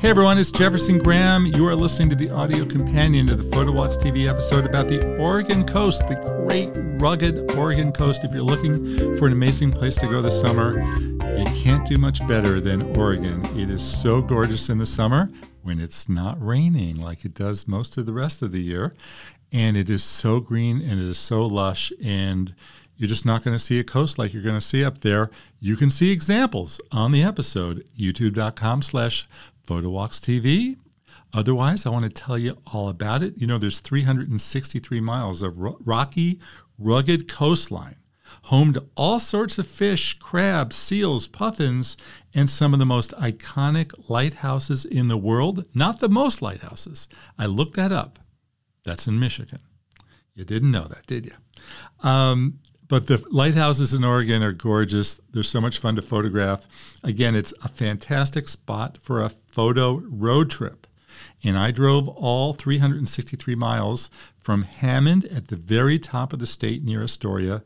Hey everyone, it's Jefferson Graham. You are listening to the audio companion to the PhotoWalks TV episode about the Oregon coast, the great rugged Oregon coast. If you're looking for an amazing place to go this summer, you can't do much better than Oregon. It is so gorgeous in the summer when it's not raining like it does most of the rest of the year. And it is so green and it is so lush and you're just not going to see a coast like you're going to see up there. You can see examples on the episode, youtube.com slash photowalks.tv. Otherwise, I want to tell you all about it. You know, there's 363 miles of rocky, rugged coastline, home to all sorts of fish, crabs, seals, puffins, and some of the most iconic lighthouses in the world. Not the most lighthouses. I looked that up. That's in Michigan. You didn't know that, did you? Um, but the lighthouses in Oregon are gorgeous. They're so much fun to photograph. Again, it's a fantastic spot for a photo road trip. And I drove all 363 miles from Hammond at the very top of the state near Astoria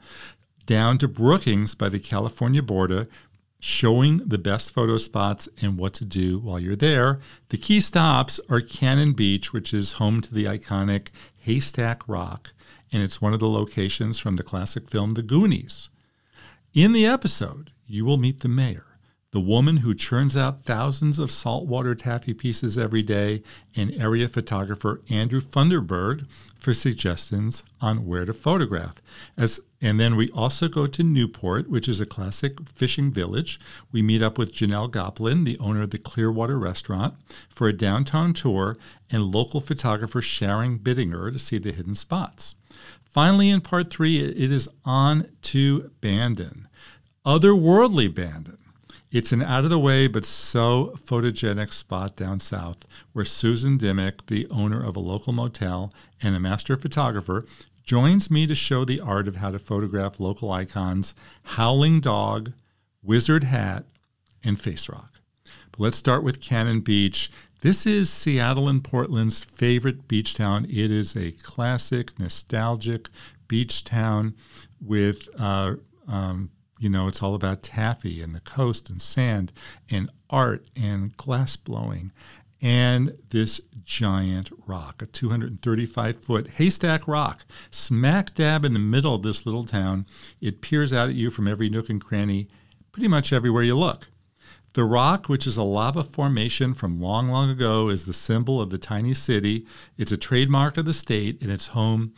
down to Brookings by the California border, showing the best photo spots and what to do while you're there. The key stops are Cannon Beach, which is home to the iconic Haystack Rock and it's one of the locations from the classic film The Goonies. In the episode, you will meet the mayor, the woman who churns out thousands of saltwater taffy pieces every day, and area photographer Andrew Funderburg for suggestions on where to photograph. As and then we also go to Newport, which is a classic fishing village. We meet up with Janelle Goplin, the owner of the Clearwater Restaurant, for a downtown tour, and local photographer Sharon Bittinger to see the hidden spots. Finally, in part three, it is on to Bandon, otherworldly Bandon. It's an out of the way but so photogenic spot down south where Susan Dimmick, the owner of a local motel and a master photographer, joins me to show the art of how to photograph local icons Howling Dog, Wizard Hat, and Face Rock. But let's start with Cannon Beach. This is Seattle and Portland's favorite beach town. It is a classic, nostalgic beach town with, uh, um, you know, it's all about taffy and the coast and sand and art and glass blowing and this giant rock, a 235 foot haystack rock, smack dab in the middle of this little town. It peers out at you from every nook and cranny, pretty much everywhere you look. The rock, which is a lava formation from long, long ago, is the symbol of the tiny city. It's a trademark of the state, and it's home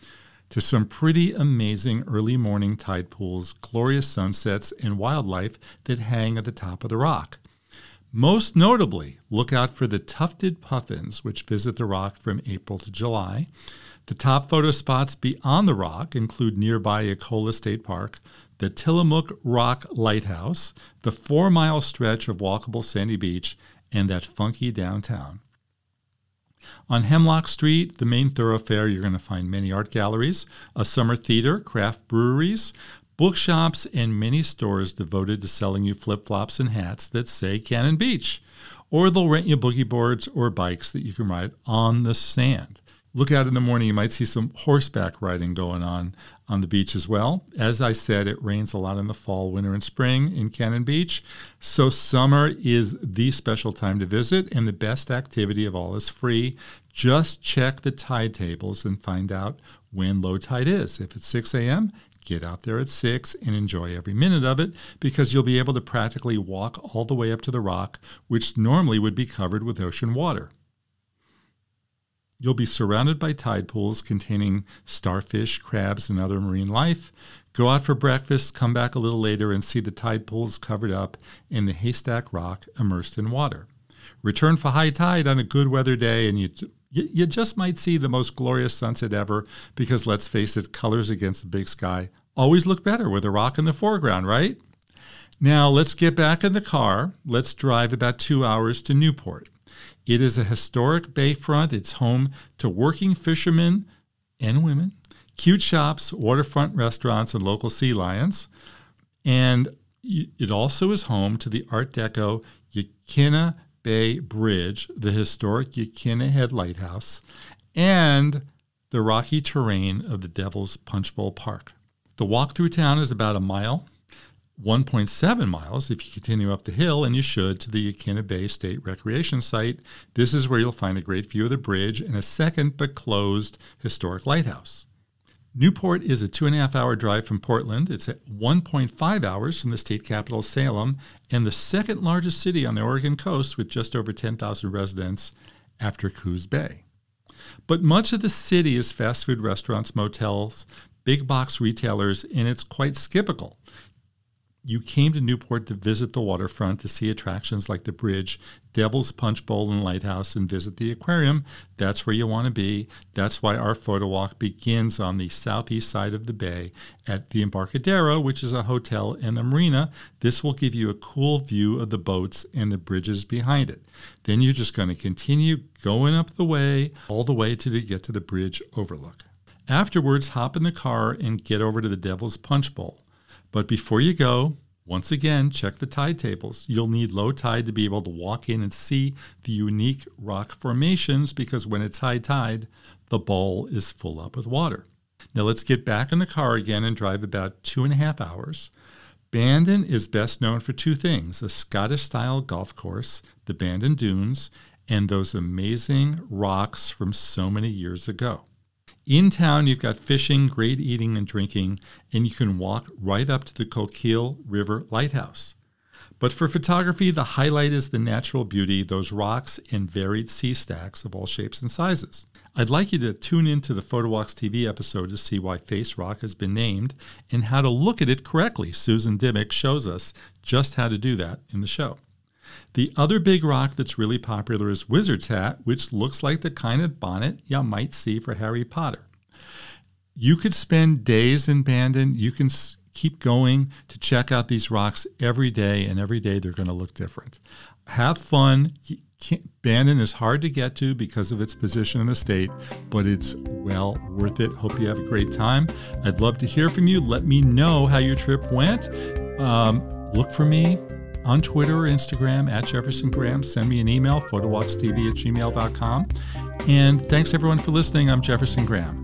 to some pretty amazing early morning tide pools, glorious sunsets, and wildlife that hang at the top of the rock. Most notably, look out for the tufted puffins, which visit the rock from April to July. The top photo spots beyond the rock include nearby Ecola State Park, the Tillamook Rock Lighthouse, the four mile stretch of walkable sandy beach, and that funky downtown. On Hemlock Street, the main thoroughfare, you're going to find many art galleries, a summer theater, craft breweries, bookshops, and many stores devoted to selling you flip flops and hats that say Cannon Beach. Or they'll rent you boogie boards or bikes that you can ride on the sand look out in the morning, you might see some horseback riding going on on the beach as well. As I said, it rains a lot in the fall, winter, and spring in Cannon Beach. So summer is the special time to visit, and the best activity of all is free. Just check the tide tables and find out when low tide is. If it's 6 a.m., get out there at 6 and enjoy every minute of it because you'll be able to practically walk all the way up to the rock, which normally would be covered with ocean water. You'll be surrounded by tide pools containing starfish, crabs, and other marine life. Go out for breakfast, come back a little later, and see the tide pools covered up in the haystack rock immersed in water. Return for high tide on a good weather day, and you, you just might see the most glorious sunset ever because, let's face it, colors against the big sky always look better with a rock in the foreground, right? Now, let's get back in the car. Let's drive about two hours to Newport. It is a historic bayfront. It's home to working fishermen and women, cute shops, waterfront restaurants, and local sea lions. And it also is home to the Art Deco Yaquina Bay Bridge, the historic Yaquina Head Lighthouse, and the rocky terrain of the Devil's Punch Bowl Park. The walk through town is about a mile. 1.7 miles if you continue up the hill, and you should, to the Yaquina Bay State Recreation Site. This is where you'll find a great view of the bridge and a second but closed historic lighthouse. Newport is a two and a half hour drive from Portland. It's at 1.5 hours from the state capital, Salem, and the second largest city on the Oregon coast with just over 10,000 residents after Coos Bay. But much of the city is fast food restaurants, motels, big box retailers, and it's quite skippable you came to Newport to visit the waterfront to see attractions like the bridge, Devil's Punch Bowl and Lighthouse, and visit the aquarium, that's where you want to be. That's why our photo walk begins on the southeast side of the bay at the Embarcadero, which is a hotel and a marina. This will give you a cool view of the boats and the bridges behind it. Then you're just going to continue going up the way all the way to get to the bridge overlook. Afterwards, hop in the car and get over to the Devil's Punch Bowl. But before you go, once again, check the tide tables. You'll need low tide to be able to walk in and see the unique rock formations because when it's high tide, the bowl is full up with water. Now let's get back in the car again and drive about two and a half hours. Bandon is best known for two things a Scottish style golf course, the Bandon Dunes, and those amazing rocks from so many years ago. In town, you've got fishing, great eating and drinking, and you can walk right up to the Coquille River Lighthouse. But for photography, the highlight is the natural beauty, those rocks and varied sea stacks of all shapes and sizes. I'd like you to tune into the PhotoWalks TV episode to see why Face Rock has been named and how to look at it correctly. Susan Dimmick shows us just how to do that in the show. The other big rock that's really popular is Wizard's Hat, which looks like the kind of bonnet you might see for Harry Potter. You could spend days in Bandon. You can keep going to check out these rocks every day, and every day they're going to look different. Have fun. Bandon is hard to get to because of its position in the state, but it's well worth it. Hope you have a great time. I'd love to hear from you. Let me know how your trip went. Um, look for me on Twitter or Instagram at Jefferson Graham. Send me an email, photowalkstv at gmail.com. And thanks everyone for listening. I'm Jefferson Graham.